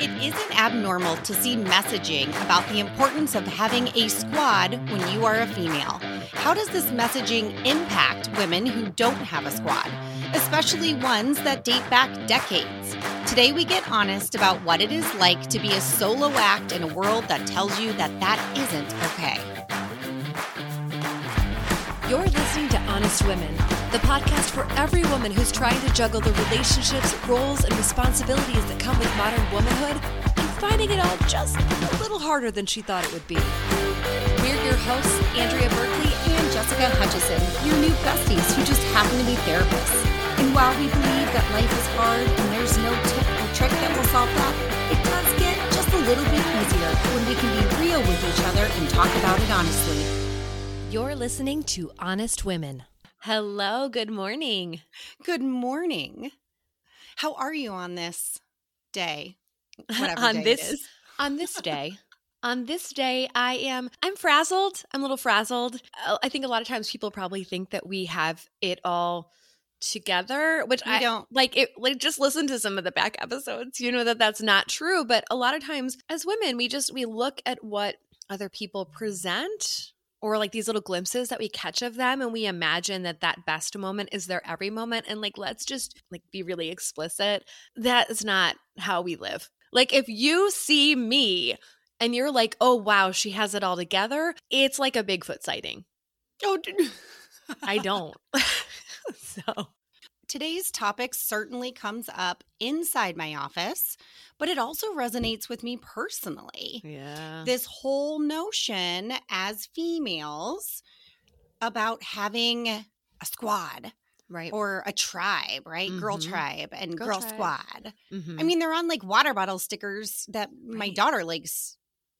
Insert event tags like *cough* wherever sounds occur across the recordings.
It isn't abnormal to see messaging about the importance of having a squad when you are a female. How does this messaging impact women who don't have a squad, especially ones that date back decades? Today, we get honest about what it is like to be a solo act in a world that tells you that that isn't okay. You're listening to Honest Women, the podcast for every woman who's trying to juggle the relationships, roles, and responsibilities that come with modern womanhood and finding it all just a little harder than she thought it would be. We're your hosts, Andrea Berkeley and Jessica Hutchison, your new besties who just happen to be therapists. And while we believe that life is hard and there's no tip or trick that will solve that, it does get just a little bit easier when we can be real with each other and talk about it honestly. You're listening to Honest Women. Hello, good morning. Good morning. How are you on this day? *laughs* Whatever on day this *laughs* on this *laughs* day. On this day, I am I'm frazzled. I'm a little frazzled. Uh, I think a lot of times people probably think that we have it all together, which We I don't. like it like just listen to some of the back episodes. You know that that's not true, but a lot of times as women, we just we look at what other people present or like these little glimpses that we catch of them and we imagine that that best moment is their every moment and like let's just like be really explicit that is not how we live. Like if you see me and you're like oh wow she has it all together it's like a bigfoot sighting. Oh, *laughs* i don't. *laughs* So Today's topic certainly comes up inside my office, but it also resonates with me personally. yeah This whole notion as females about having a squad right or a tribe, right? Girl Mhm. tribe and Girl girl, tribe. squad. Mhm. I mean, they're on like water bottle stickers that my daughter likes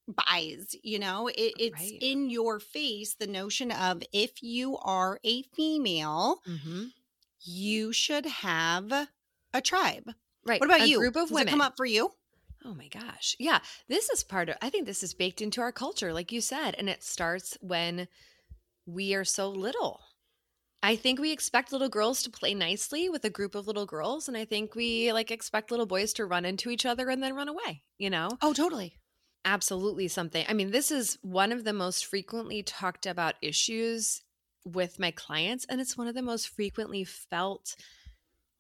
buys, you know? It, it's Right. in your face the notion of if you are a female, Mhm. You should have a tribe. right What about a you? group of Does women come up for you? Oh my gosh. Yeah. This is part of, I think this is baked into our culture, like you said. And it starts when we are so little. I think we expect little girls to play nicely with a group of little girls. And I think we like expect little boys to run into each other and then run away, you know? Oh, totally. Absolutely something. I mean, this is one of the most frequently talked about issues with my clients. And it's one of the most frequently felt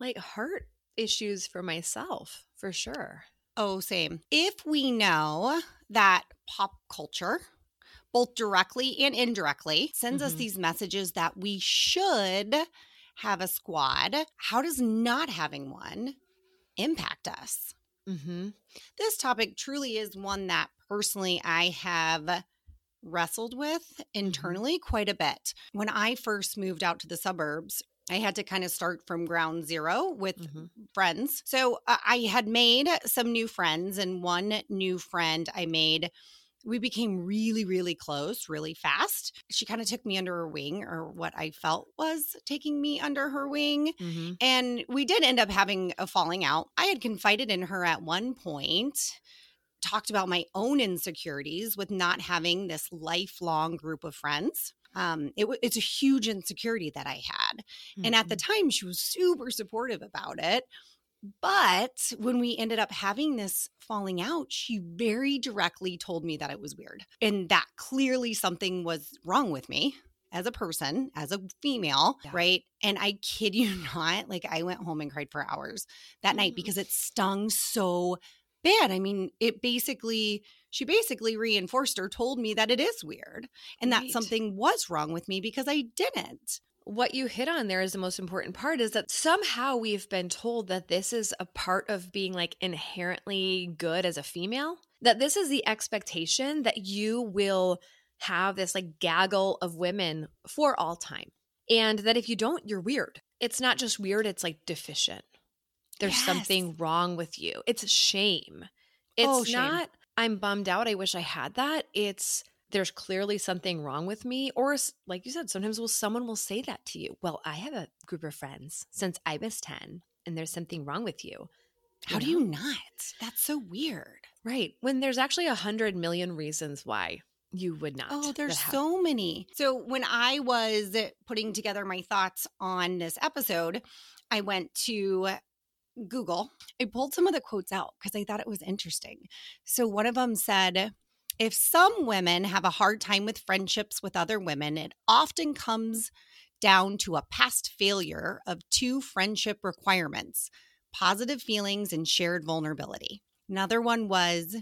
like heart issues for myself, for sure. Oh, same. If we know that pop culture, both directly and indirectly, sends us Mhm. these messages that we should have a squad, how does not having one impact us? Mm-hmm. This topic truly is one that personally I have wrestled with internally quite a bit. When I first moved out to the suburbs, I had to kind of start from ground zero with Mhm. friends. So uh, I had made some new friends, and one new friend I made, we became really, really close really fast. She kind of took me under her wing, or what I felt was taking me under her wing. Mm-hmm. And we did end up having a falling out. I had confided in her at one point, talked about my own insecurities with not having this lifelong group of friends. Um, it, it's a huge insecurity that I had. And at the Mm-hmm. time, she was super supportive about it. But when we ended up having this falling out, she very directly told me that it was weird and that clearly something was wrong with me. as a person, as a female, Yeah. right? And I kid you *laughs* not, like I went home and cried for hours that night Mm. because it stung so bad. I mean, it basically, she basically reinforced or told me that it is weird and that something was wrong with me because I didn't. what you hit on there is the most important part is that somehow we've been told that this is a part of being like inherently good as a female that this is the expectation that you will have this like gaggle of women for all time and that if you don't you're weird it's not just weird it's like deficient there's Yes. something wrong with you it's shame oh, it's Oh, shame. not i'm bummed out i wish i had that it's there's clearly something wrong with me or like you said sometimes will someone will say that to you well i have a group of friends since i was 10 and there's something wrong with you How do know? you not? That's so weird. right when there's actually a hundred million reasons why you would oh, not Oh, there's so many. So when I was putting together my thoughts on this episode, I went to Google. I pulled some of the quotes out because I thought it was interesting. So one of them said, if some women have a hard time with friendships with other women, it often comes down to a past failure of two friendship requirements positive feelings and shared vulnerability. Another one was,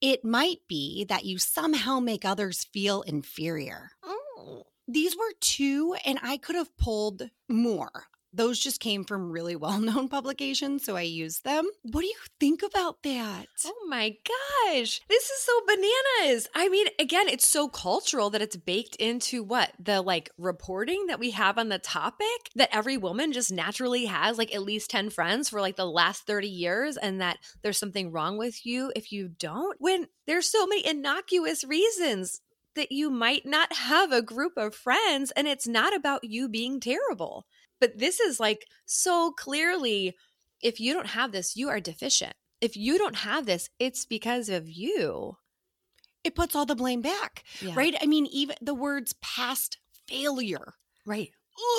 it might be that you somehow make others feel inferior. Oh. These were two, and I could have pulled more. Those just came from really *laughs* well known publications, so I used them. What do you think about that? Oh my gosh. This is so bananas. I mean, again, it's so cultural that it's baked into what? The like reporting that we have on the topic that every woman just naturally has like at least 10 friends for like the last 30 years and that there's something wrong with you if you don't. When there's so many innocuous reasons that you might not have a group of friends and it's not about you being terrible. But this is like so clearly if you don't have this, you are deficient. If you don't have this, it's because of you. It puts all the blame back, Yeah. right? I mean, even the words past failure. Right.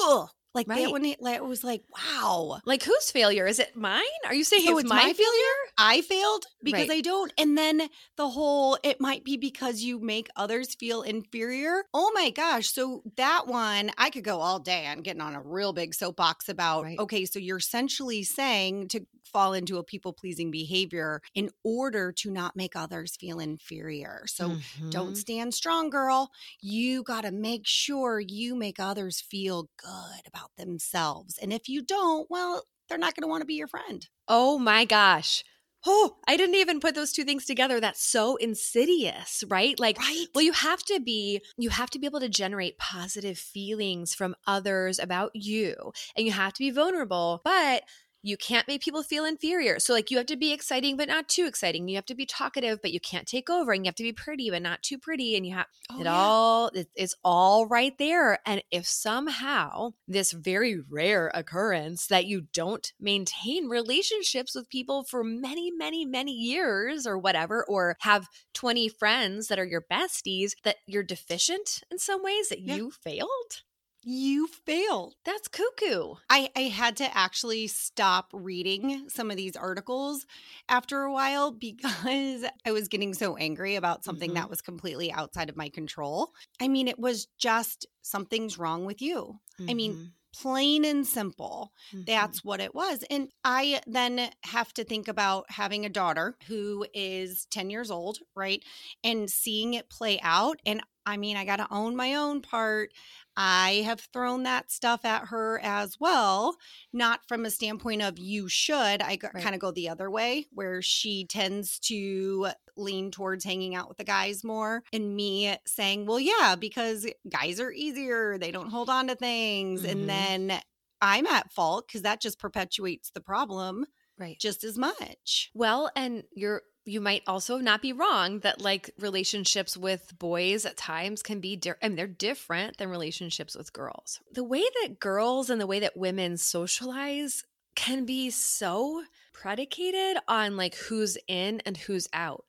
Ugh. Like Right. that when it, like, it was like, wow. Like whose failure? Is it mine? Are you saying So it's, it's my, my failure? I failed because Right. I don't. And then the whole, it might be because you make others feel inferior. Oh my gosh. So that one, I could go all day on getting on a real big soapbox about, Right. okay, so you're essentially saying to fall into a people pleasing behavior in order to not make others feel inferior. So Mhm. don't stand strong, girl. You got to make sure you make others feel good about themselves. And if you don't, well, they're not going to want to be your friend. Oh my gosh. Oh, I didn't even put those two things together. That's so insidious, right? Like, Right. well, you have to be, you have to be able to generate positive feelings from others about you, and you have to be vulnerable, but you can't make people feel inferior. So, like, you have to be exciting, but not too exciting. You have to be talkative, but you can't take over, and you have to be pretty, but not too pretty. And you have Oh, it yeah. all, it- it's all right there. And if somehow this very rare occurrence that you don't maintain relationships with people for many, many, many years or whatever, or have 20 friends that are your besties, that you're deficient in some ways, that Yeah. you failed, You failed. that's cuckoo. I, I had to actually stop reading some of these articles after a while *laughs* because I was getting so angry about something Mhm. that was completely outside of my control. I mean, it was just something's wrong with you. I mean, plain and simple. Mhm. That's what it was. And I then have to think about having a daughter who is 10 years old, right? And seeing it play out. And I mean, I got to own my own part. I have thrown that stuff at her as well, not from a standpoint of you should. I Right. kind of go the other way where she tends to lean towards hanging out with the guys more and me saying, well, yeah, because guys are easier. They don't hold on to things. Mhm. And then I'm at fault because that just perpetuates the problem right. just as much. Well, and you're you might also not be wrong that like relationships with boys at times can be different I mean they're different than relationships with girls. The way that girls and the way that women socialize can be so predicated on like who's in and who's out.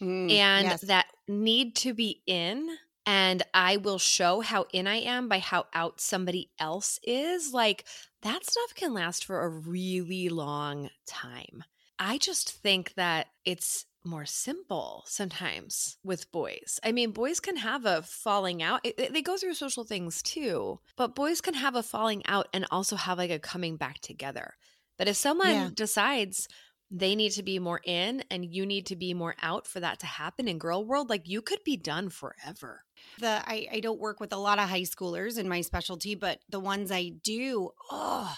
Mm, and yes. that need to be in and I will show how in I am by how out somebody else is. Like that stuff can last for a really long time. I just think that it's more simple sometimes with boys. I mean, boys can have a falling out. It, it- they go through social things too, but boys can have a falling out and also have like a coming back together. But if someone Yeah. decides they need to be more in and you need to be more out for that to happen in girl world, like you could be done forever. The I, I don't work with a lot of high schoolers in my specialty, but the ones I do, oh,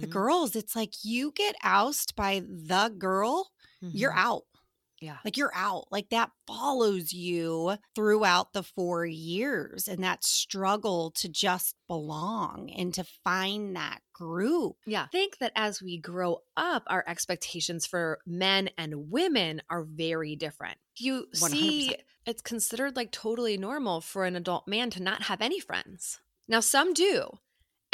the Mhm. girls, it's like you get ousted by the girl, you're Mhm. out. Yeah. Like you're out. Like that follows you throughout the four years and that struggle to just belong and to find that group. Yeah. I think that as we grow up, our expectations for men and women are very different. You 100%. see, it's considered like totally normal for an adult man to not have any friends. Now, some do.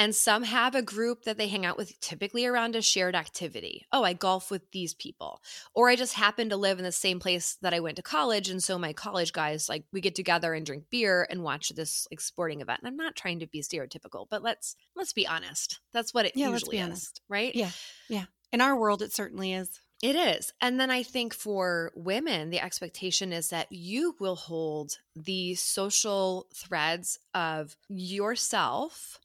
And some have a group that they hang out with, typically around a shared activity. Oh, I golf with these people. Or I just happen to live in the same place that I went to college. And so my college guys, like, we get together and drink beer and watch this like sporting event. And I'm not trying to be stereotypical, but let's let's be honest. That's what it Yeah, let's usually be is. honest. Right? Yeah. Yeah. In our world, it certainly is. It is. And then I think for women, the expectation is that you will hold the social threads of yourself,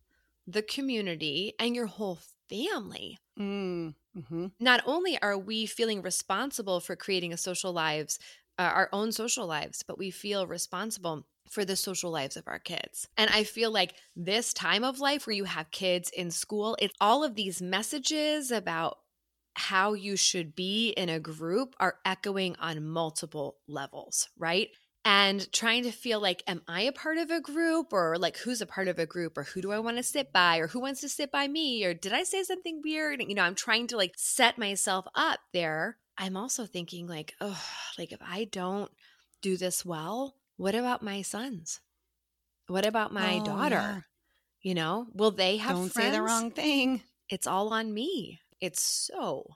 the community, and your whole family. Mm, hmm Not only are we feeling responsible for creating a social lives, uh, our own social lives, but we feel responsible for the social lives of our kids. And I feel like this time of life where you have kids in school, it's all of these messages about how you should be in a group are echoing on multiple levels, right? And trying to feel like, am I a part of a group or like who's a part of a group or who do I want to sit by or who wants to sit by me or did I say something weird? You know, I'm trying to like set myself up there. I'm also thinking like, oh, like if I don't do this well, what about my sons? What about my Oh, daughter? yeah. You know, will they have Don't friends? say the wrong thing. It's all on me. It's so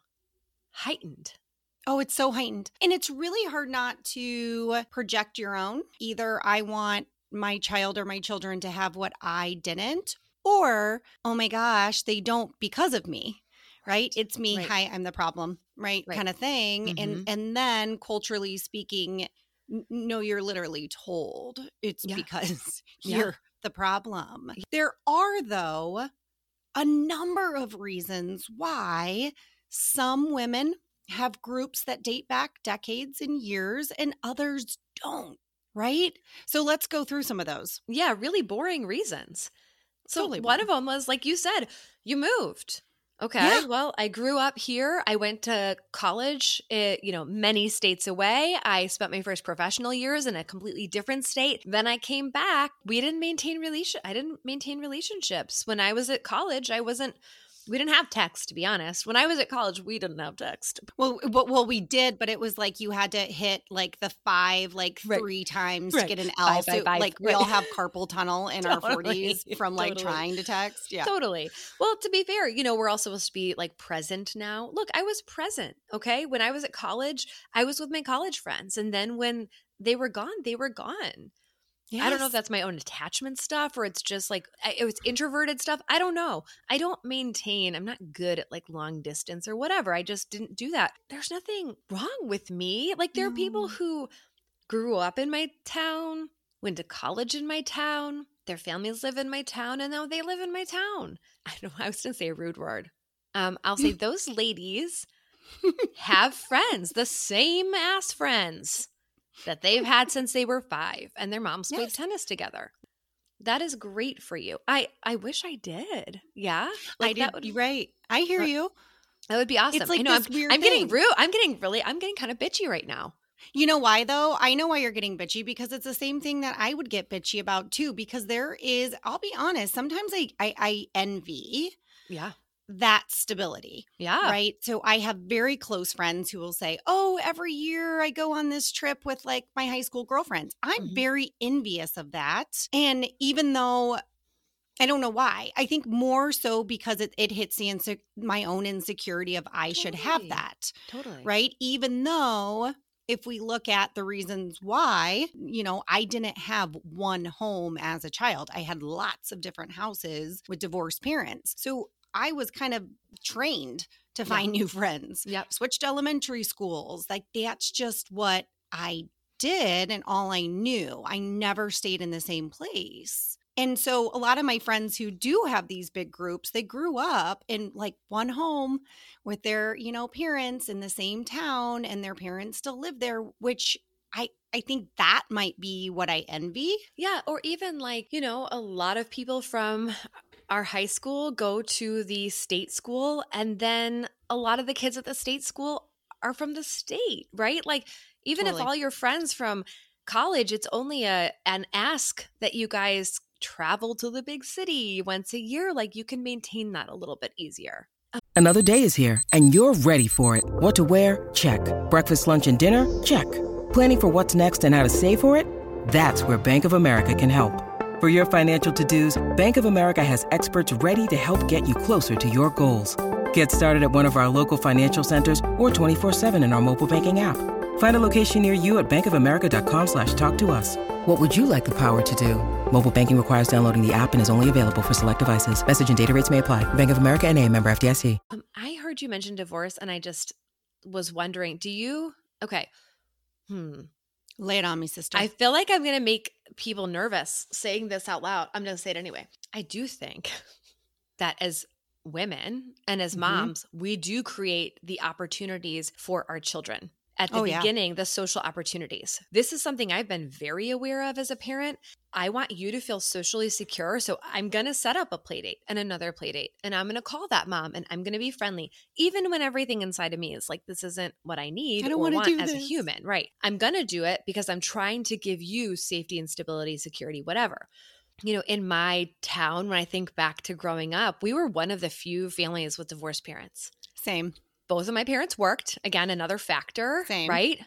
heightened. Oh, it's so heightened. And it's really hard not to project your own. Either I want my child or my children to have what I didn't, or oh my gosh, they don't because of me. Right? It's me, Right. hi, I'm the problem, right? Right. Kind of thing. And mm-hmm. and then culturally speaking, no, you're literally told it's Yeah. because *laughs* Yeah. you're the problem. There are though a number of reasons why some women have groups that date back decades and years and others don't, right? So let's go through some of those. Yeah, really boring reasons. So Totally one boring. of them was like you said, you moved. Okay. Yeah. Well, I grew up here. I went to college, eh, you know, many states away. I spent my first professional years in a completely different state. Then I came back. We didn't maintain relation. I didn't maintain relationships when I was at college. I wasn't. We didn't have text, to be honest. When I was at college, we didn't have text. Well, well, well, we did, but it was like you had to hit like the five, like Right. three times Right. to get an L. Five, so, five, like, we all have *laughs* carpal tunnel in our 40s from like Totally. trying to text. Yeah. Totally. Well, to be fair, you know, we're all supposed to be like present now. Look, I was present. Okay. When I was at college, I was with my college friends. And then when they were gone, they were gone. I don't know if that's my own attachment stuff or it's just like I- it was introverted stuff. I don't know. I don't maintain, I'm not good at like long distance or whatever. I just didn't do that. There's nothing wrong with me. Like there are people who grew up in my town, went to college in my town, their families live in my town, and now they live in my town. *laughs* I know I was gonna say a rude word. Um, I'll say *laughs* those ladies *laughs* have friends, the same ass friends that they've had since they were five, and their moms played tennis together. That is great for you. I I wish I did. Yeah, I like did. that would right. I hear you. that would be awesome. It's like I know this I'm, weird I'm getting rude. I'm getting really. I'm getting kind of bitchy right now. You know why though? I know why you're getting bitchy because it's the same thing that I would get bitchy about too. Because there is, I'll be honest, sometimes I I, I envy Yeah, that stability, yeah, right? So I have very close friends who will say, "Oh, every year I go on this trip with like my high school girlfriends." I'm Mhm. very envious of that, and even though. I don't know why. I think more so because it, it hits the inse- my own insecurity of I should have that totally. right? Even though if we look at the reasons why, you know, I didn't have one home as a child, I had lots of different houses with divorced parents. So I was kind of trained to find new *laughs* friends. Yep. Switched elementary schools. Like that's just what I did and all I knew. I never stayed in the same place. And so a lot of my friends who do have these big groups, they grew up in like one home with their, you know, parents in the same town and their parents still live there, which I I think that might be what I envy. Yeah, or even like, you know, a lot of people from our high school go to the state school and then a lot of the kids at the state school are from the state, right? Like even Totally. if all your friends from college, it's only a an ask that you guys travel to the big city once a year, like you can maintain that a little bit easier. Another day is here, and you're ready for it. What to wear? Check. Breakfast, lunch, and dinner? Check. Planning for what's next and how to save for it? That's where Bank of America can help. For your financial to dos, Bank of America has experts ready to help get you closer to your goals. Get started at one of our local financial centers or 24-7 in our mobile banking app. Find a location near you at bankofamerica.com slash talk to us. What would you like the power to do? Mobile banking requires downloading the app and is only available for select devices. Message and data rates may apply. Bank of America and a member FDIC. Um, I heard you mention divorce and I just was wondering, do you okay. Hmm. Lay it on me, sister. I feel like I'm going to make people nervous saying this out loud. I'm going to say it anyway. I do think *laughs* that as women and as Mhm. moms, we do create the opportunities for our children. At the Oh, yeah. beginning, the social opportunities. This is something I've been very aware of as a parent. I want you to feel socially secure. So I'm going to set up a play date and another play date. And I'm going to call that mom and I'm going to be friendly, even when everything inside of me is like, this isn't what I need I don't or want do as a human. Right. I'm going to do it because I'm trying to give you safety and stability, security, whatever. You know, in my town, when I think back to growing up, we were one of the few families with divorced parents Same. Both of my parents worked. Again, another factor, Same. right?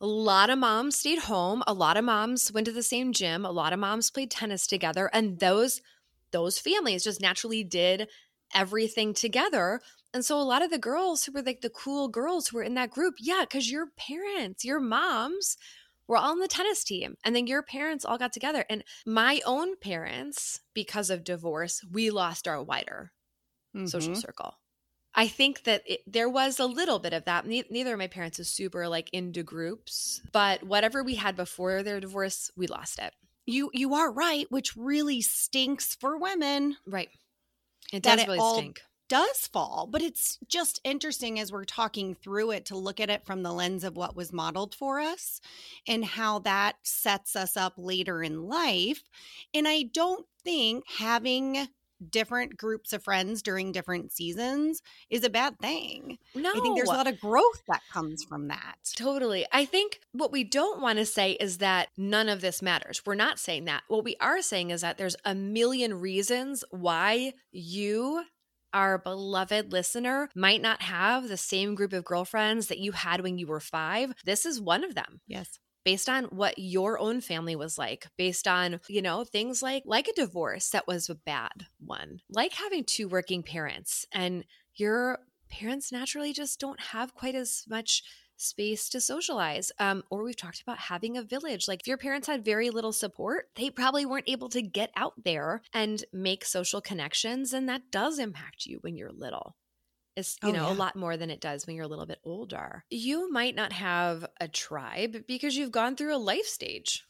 A lot of moms stayed home. A lot of moms went to the same gym. A lot of moms played tennis together, and those those families just naturally did everything together. And so a lot of the girls who were like the cool girls who were in that group, yeah, because your parents, your moms were all on the tennis team. And then your parents all got together. And my own parents, because of divorce, we lost our wider social Mhm. circle. I think that it, there was a little bit of that. Ne- neither of my parents is super like into groups, but whatever we had before their divorce, we lost it. You you are right, which really stinks for women. Right. It does it really all stink. does fall, but it's just interesting as we're talking through it to look at it from the lens of what was modeled for us and how that sets us up later in life. And I don't think having different groups of friends during different seasons is a bad thing. No, I think there's a lot of growth that comes from that. Totally. I think what we don't want to say is that none of this matters. We're not saying that. What we are saying is that there's a million reasons why you, our beloved listener, might not have the same group of girlfriends that you had when you were five. This is one of them Yes. Based on what your own family was like based on you know things like like a divorce that was a bad one like having two working parents and your parents naturally just don't have quite as much space to socialize um, or we've talked about having a village. Like if your parents had very little support they probably weren't able to get out there and make social connections and that does impact you when you're little it's you Oh, know a lot more than it does when you're a little bit older. You might not have a tribe because you've gone through a life stage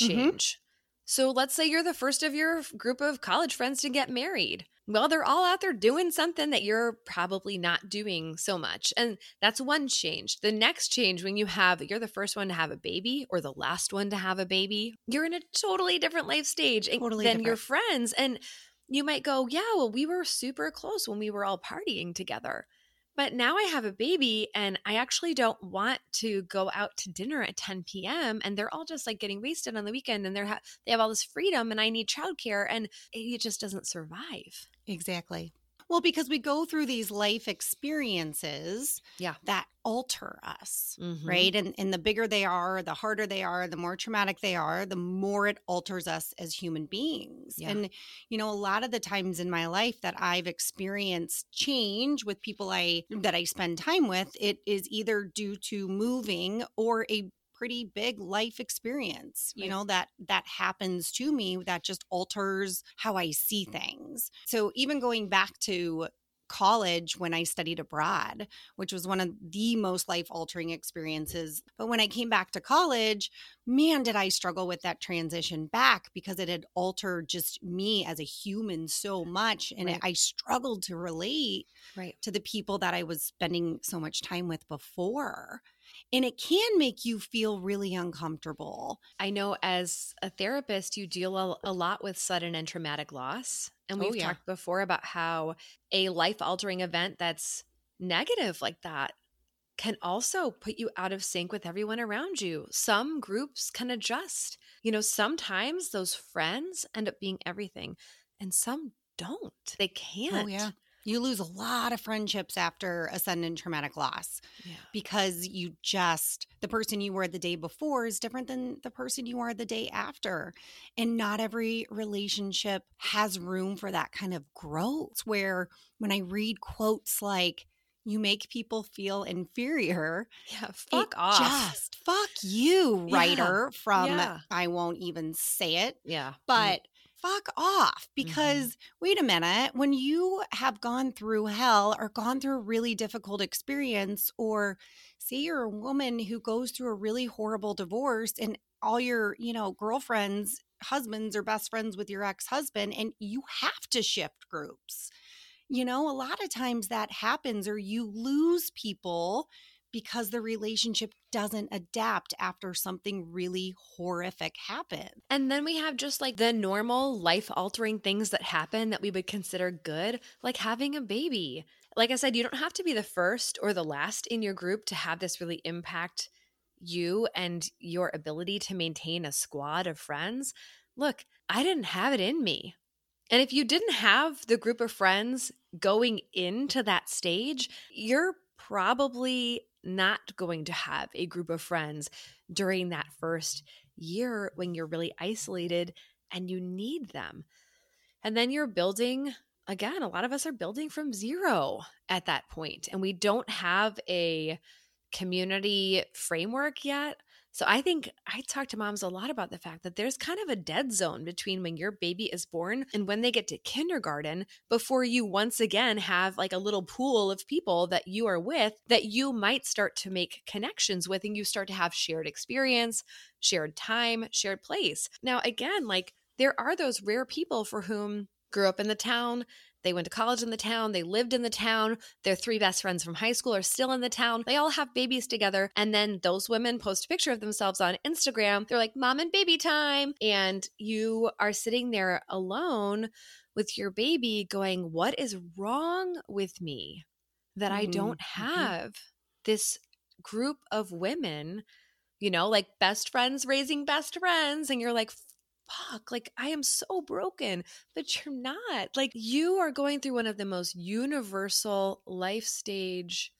Mhm. change. So let's say you're the first of your group of college friends to get married. Well, they're all out there doing something that you're probably not doing so much. And that's one change. The next change, when you have, you're the first one to have a baby or the last one to have a baby, you're in a totally different life stage Totally than your friends. And you might go, yeah, well, we were super close when we were all partying together. But now I have a baby and I actually don't want to go out to dinner at 10 p.m. and they're all just like getting wasted on the weekend and they're ha- they have all this freedom and I need childcare and it just doesn't survive. Exactly. Well, because we go through these life experiences Yeah. that alter us, Mhm. right? And and the bigger they are, the harder they are, the more traumatic they are, the more it alters us as human beings. Yeah. And you know, a lot of the times in my life that I've experienced change with people I that I spend time with, it is either due to moving or a pretty big life experience you Right. know that that happens to me that just alters how i see things so even going back to college when I studied abroad, which was one of the most life altering experiences. But when I came back to college, man, did I struggle with that transition back because it had altered just me as a human so much. And Right. it, I struggled to relate Right. to the people that I was spending so much time with before. And it can make you feel really uncomfortable. I know as a therapist, you deal a, lot with sudden and traumatic loss. And Oh, we've yeah. talked before about how a life altering event that's negative like that can also put you out of sync with everyone around you. Some groups can adjust. You know, sometimes those friends end up being everything, and some don't. They oh, can't. Oh, yeah. You lose a lot of friendships after a sudden and traumatic loss. Yeah. because you just the person you were the day before is different than the person you are the day after and not every relationship has room for that kind of growth where when i read quotes like you make people feel inferior Yeah. Fuck off. just fuck you Yeah. writer from Yeah. i won't even say it yeah. Mm. but fuck off Mm-hmm. because wait a minute when you have gone through hell or gone through a really difficult experience or say you're a woman who goes through a really horrible divorce and all your you know girlfriends husbands or best friends with your ex-husband and you have to shift groups you know a lot of times that happens or you lose people because the relationship doesn't adapt after something really horrific happens And then we have just like the normal life altering things that happen that we would consider good, like having a baby. Like I said, you don't have to be the first or the last in your group to have this really impact you and your ability to maintain a squad of friends. Look, I didn't have it in me. And if you didn't have the group of friends going into that stage, you're probably not going to have a group of friends during that first year when you're really isolated and you need them. And then you're building, again, a lot of us are building from zero at that point, and we don't have a community framework yet. So I think I talk to moms a lot about the fact that there's kind of a dead zone between when your baby is born and when they get to kindergarten before you once again have like a little pool of people that you are with that you might start to make connections with and you start to have shared experience, shared time, shared place. Now again, like there are those rare people for whom grew up in the town, they went to college in the town, they lived in the town, their three best friends from high school are still in the town. They all have babies together. And then those women post a picture of themselves on Instagram. They're like, mom and baby time. And you are sitting there alone with your baby going, What is wrong with me that I don't Mhm. have this group of women, you know, like best friends raising best friends? And you're like, fuck, like I am so broken, but you're not. Like you are going through one of the most universal life stage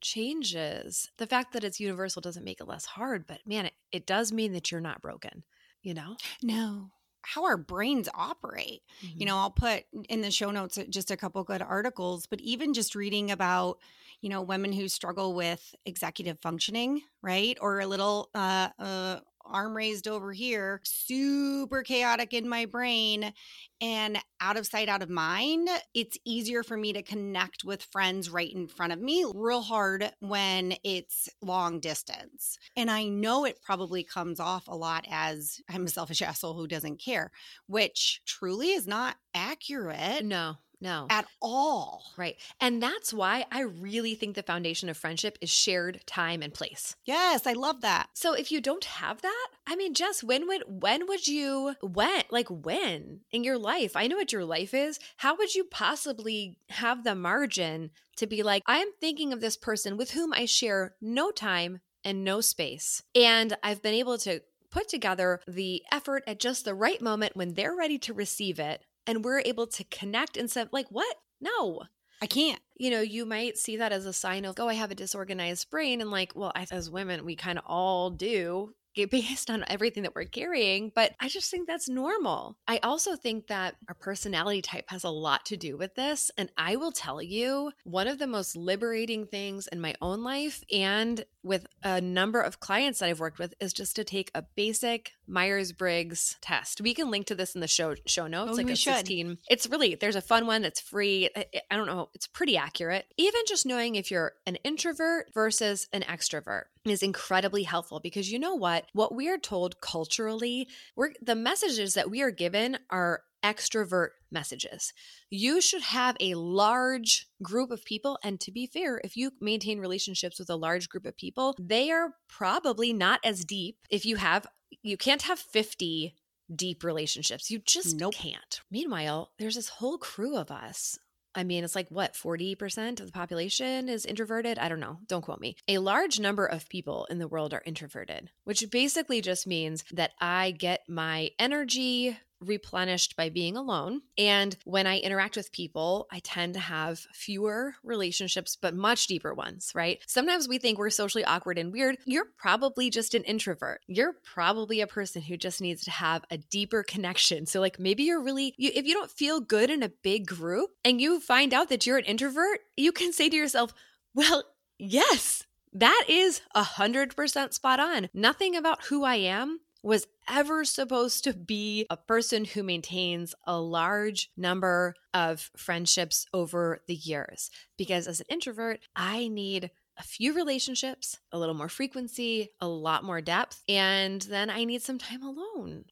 changes. The fact that it's universal doesn't make it less hard, but man, it, it does mean that you're not broken, you know? No. How our brains operate. You know, I'll put in the show notes uh, just a couple good articles, but even just reading about, you know, women who struggle with executive functioning, right? Or a little uh, uh arm raised over here, super chaotic in my brain and out of sight, out of mind. It's easier for me to connect with friends right in front of me, real hard when it's long distance. And I know it probably comes off a lot as I'm a selfish *laughs* asshole who doesn't care, which truly is not accurate No, no. at all. Right. And that's why I really think the foundation of friendship is shared time and place. Yes, I love that. So if you don't have that, I mean, Jess, when would when would you when like when in your life? I know what your life is. How would you possibly have the margin to be like, I am thinking of this person with whom I share no time and no space, and I've been able to put together the effort at just the right moment when they're ready to receive it, and we're able to connect and say, like, what? No, I can't. you know, you might see that as a sign of, oh, I have a disorganized brain. And like, well, I, as women, we kind of all do *laughs* based on everything that we're carrying, but I just think that's normal. I also think that our personality type has a lot to do with this. And I will tell you, one of the most liberating things in my own life and with a number of clients that I've worked with is just to take a basic Myers Briggs test. We can link to this in the show show notes. Oh, like we a should. 16. It's really there's a fun one that's free. I, I don't know. It's pretty accurate. Even just knowing if you're an introvert versus an extrovert is incredibly helpful because you know what? What we are told culturally, we're the messages that we are given are extrovert messages. You should have a large group of people. And to be fair, if you maintain relationships with a large group of people, they are probably not as deep. If you have, you can't have 50 deep relationships. You just Nope. can't. Meanwhile, there's this whole crew of us. I mean, it's like what, 40% of the population is introverted? I don't know. Don't quote me. A large number of people in the world are introverted, which basically just means that I get my energy replenished by being alone. And when I interact with people, I tend to have fewer relationships, but much deeper ones, right? Sometimes we think we're socially awkward and weird. You're probably just an introvert. You're probably a person who just needs to have a deeper connection. So, like, maybe you're really, you, if you don't feel good in a big group and you find out that you're an introvert, you can say to yourself, well, yes, that is a hundred percent spot on. Nothing about who I am was ever supposed to be a person who maintains a large number of friendships over the years. Because as an introvert, I need a few relationships, a little more frequency, a lot more depth, and then I need some time alone.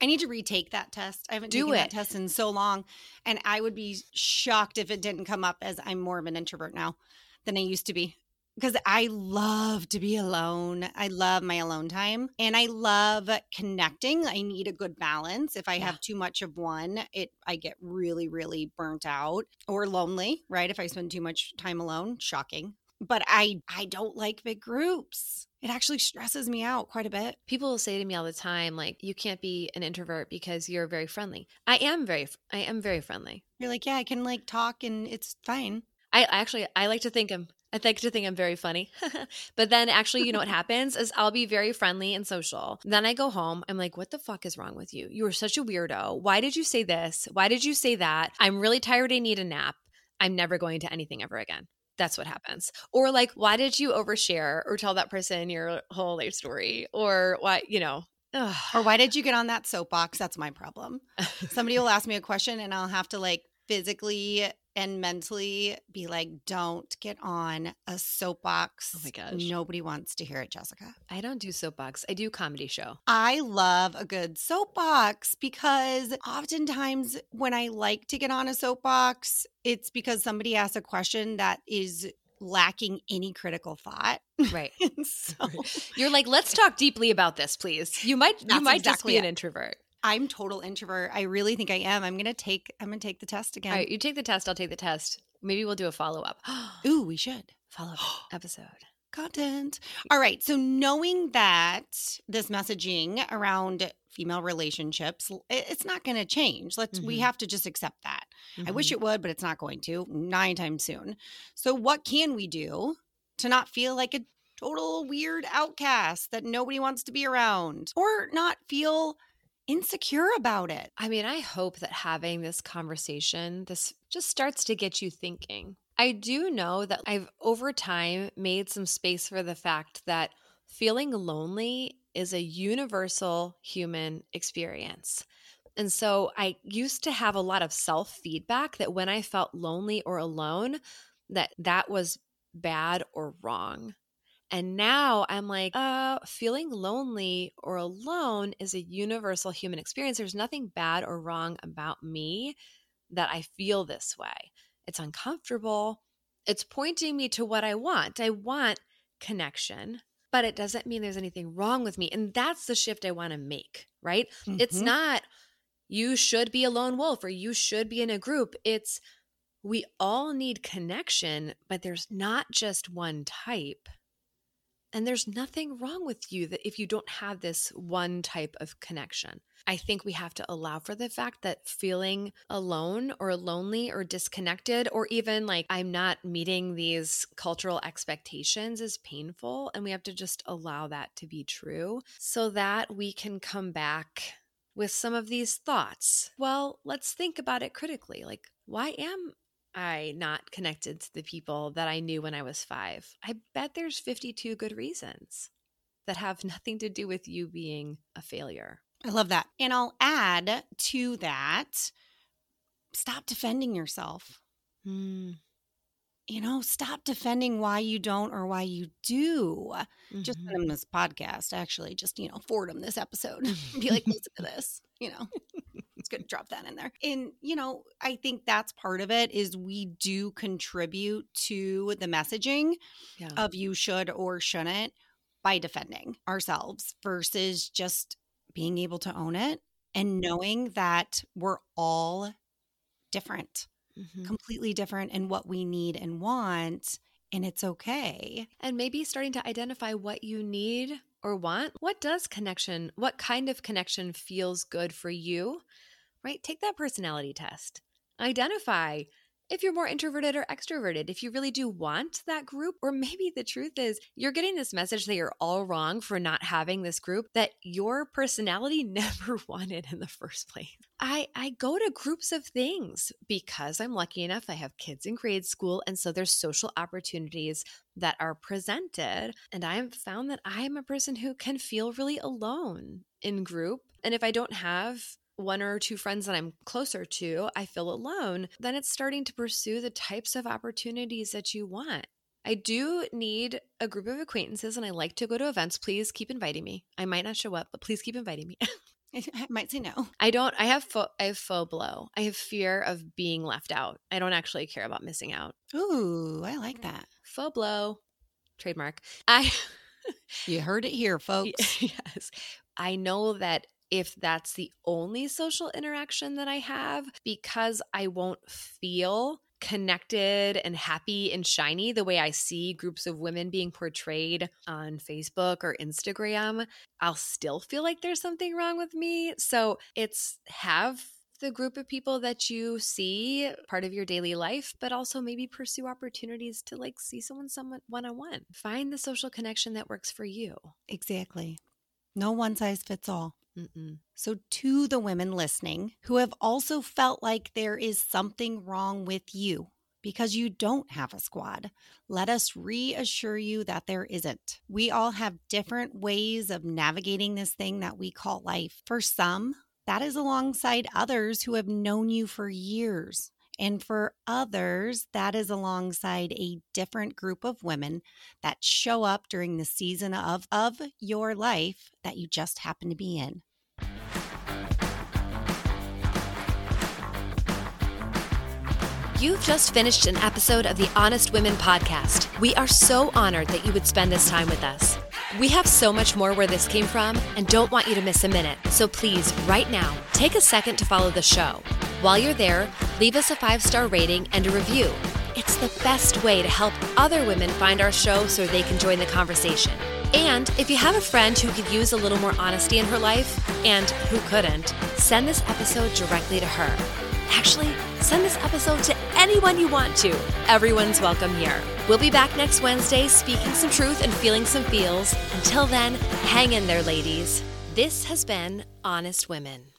I need to retake that test. I haven't Do taken that test in so long. And I would be shocked if it didn't come up as I'm more of an introvert now than I used to be. Because I love to be alone. I love my alone time and I love connecting. I need a good balance. If I Yeah. have too much of one, it I get really, really burnt out or lonely, right? If I spend too much time alone, shocking. But I I don't like big groups. It actually stresses me out quite a bit. People will say to me all the time like you can't be an introvert because you're very friendly. I am very I am very friendly. You're like, yeah, I can like talk and it's fine. I actually I like to think I'm I like to think I'm very funny. *laughs* but then actually, you know what happens is I'll be very friendly and social. Then I go home, I'm like, what the fuck is wrong with you? You are such a weirdo. Why did you say this? Why did you say that? I'm really tired, I need a nap. I'm never going to anything ever again. That's what happens. Or like, why did you overshare or tell that person your whole life story? Or why, you know. ugh. Or why did you get on that soapbox? That's my problem. *laughs* Somebody will ask me a question and I'll have to like physically and mentally be like, don't get on a oh soapbox. Oh my gosh. Nobody wants to hear it, Jessica. I don't do soapbox. I do comedy show. I love a good soapbox because oftentimes when I like to get on a soapbox, it's because somebody asks a question that is lacking any critical thought. Right. *laughs* *laughs* So You're like, let's talk deeply about this, please. You might you might exactly just be an introvert. I'm total introvert. I really think I am. I'm gonna take I'm gonna take the test again. All right, you take the test, I'll take the test. Maybe we'll do a follow up. *gasps* Ooh, we should. follow up *gasps* episode. content. All right. So knowing that this messaging around female relationships, it's not going to change. Let's we Mhm. have to just accept that. I wish Mhm. it would, but it's not going to nine times soon. So what can we do to not feel like a total weird outcast that nobody wants to be around or not feel insecure about it? I mean, I hope that having this conversation, this just starts to get you thinking. I do know that I've over time made some space for the fact that feeling lonely is a universal human experience. And so I used to have a lot of self feedback that when I felt lonely or alone, that that was bad or wrong. And now I'm like, uh, feeling lonely or alone is a universal human experience. There's nothing bad or wrong about me that I feel this way. It's uncomfortable. It's pointing me to what I want. I want connection, but it doesn't mean there's anything wrong with me. And that's the shift I want to make, right? It's Mhm. not you should be a lone wolf or you should be in a group. It's we all need connection, but there's not just one type. And there's nothing wrong with you that if you don't have this one type of connection. I think we have to allow for the fact that feeling alone or lonely or disconnected, or even like I'm not meeting these cultural expectations is painful. And we have to just allow that to be true so that we can come back with some of these thoughts. Well, let's think about it critically. Like, why am I not connected to the people that I knew when I was five? I bet there's 52 good reasons that have *laughs* nothing to do with you being a failure. I love that. And I'll add to that stop defending yourself. Mm. You know, stop defending why you don't or why you do. Mm-hmm. Just send them this podcast, actually. Just, you know, forward them this episode. *laughs* Be like, *laughs* listen to this, you know it's good to drop that in there. And, you know, I think that's part of it is we do contribute to the messaging yeah. of you should or shouldn't by defending ourselves versus just being able to own it and knowing that we're all different, mm-hmm. completely different in what we need and want. And it's okay. And maybe starting to identify what you need or want. What does connection, what kind of connection feels good for you? Right? Take that personality test. Identify if you're more introverted or extroverted, if you really do want that group, or maybe the truth is you're getting this message that you're all wrong for not having this group that your personality *laughs* never wanted in the first place. I, I go to groups of things because I'm lucky enough I have kids in grade school. And so there's social opportunities that are presented. And I have found that I am a person who can feel really alone in group. And if I don't have one or two friends that I'm closer to, I feel alone, then it's starting to pursue the types of opportunities that you want. I do need a group of acquaintances and I like to go to events. Please keep inviting me. I might not show up, but please keep inviting me. I *laughs* *laughs* might say no. I don't I have fo- I have faux blow. I have fear of being left out. I don't actually care about missing out. Ooh, I like mm-hmm. that. Faux blow. Trademark. I You heard it here, *laughs* folks. yes. I know that if that's the only social interaction that I have because I won't feel connected and happy and shiny the way I see groups of women being portrayed on Facebook or Instagram, I'll still feel like there's something wrong with me. So it's have the group of people that you see part of your daily life but also maybe pursue opportunities to like see someone someone one-on-one. Find the social connection that works for you. Exactly. No one size fits all Mm-mm. So, to the women listening who have also felt like there is something wrong with you because you don't have a squad, let us reassure you that there isn't. We all have different ways of navigating this thing that we call life. For some, that is alongside others who have known you for years. And for others, that is alongside a different group of women that show up during the season of, of your life that you just happen to be in. You've just finished an episode of the Honest Women podcast. We are so honored that you would spend this time with us. We have so much more where this came from and don't want you to miss a minute. So please, right now, take a second to follow the show. While you're there, leave us a five star rating and a review. It's the best way to help other women find our show so they can join the conversation. And if you have a friend who could use a little more honesty in her life, and who couldn't, send this episode directly to her. Actually, send this episode to anyone you want to. Everyone's welcome here. We'll be back next Wednesday speaking some truth and feeling some feels. Until then, hang in there, ladies. This has been Honest Women.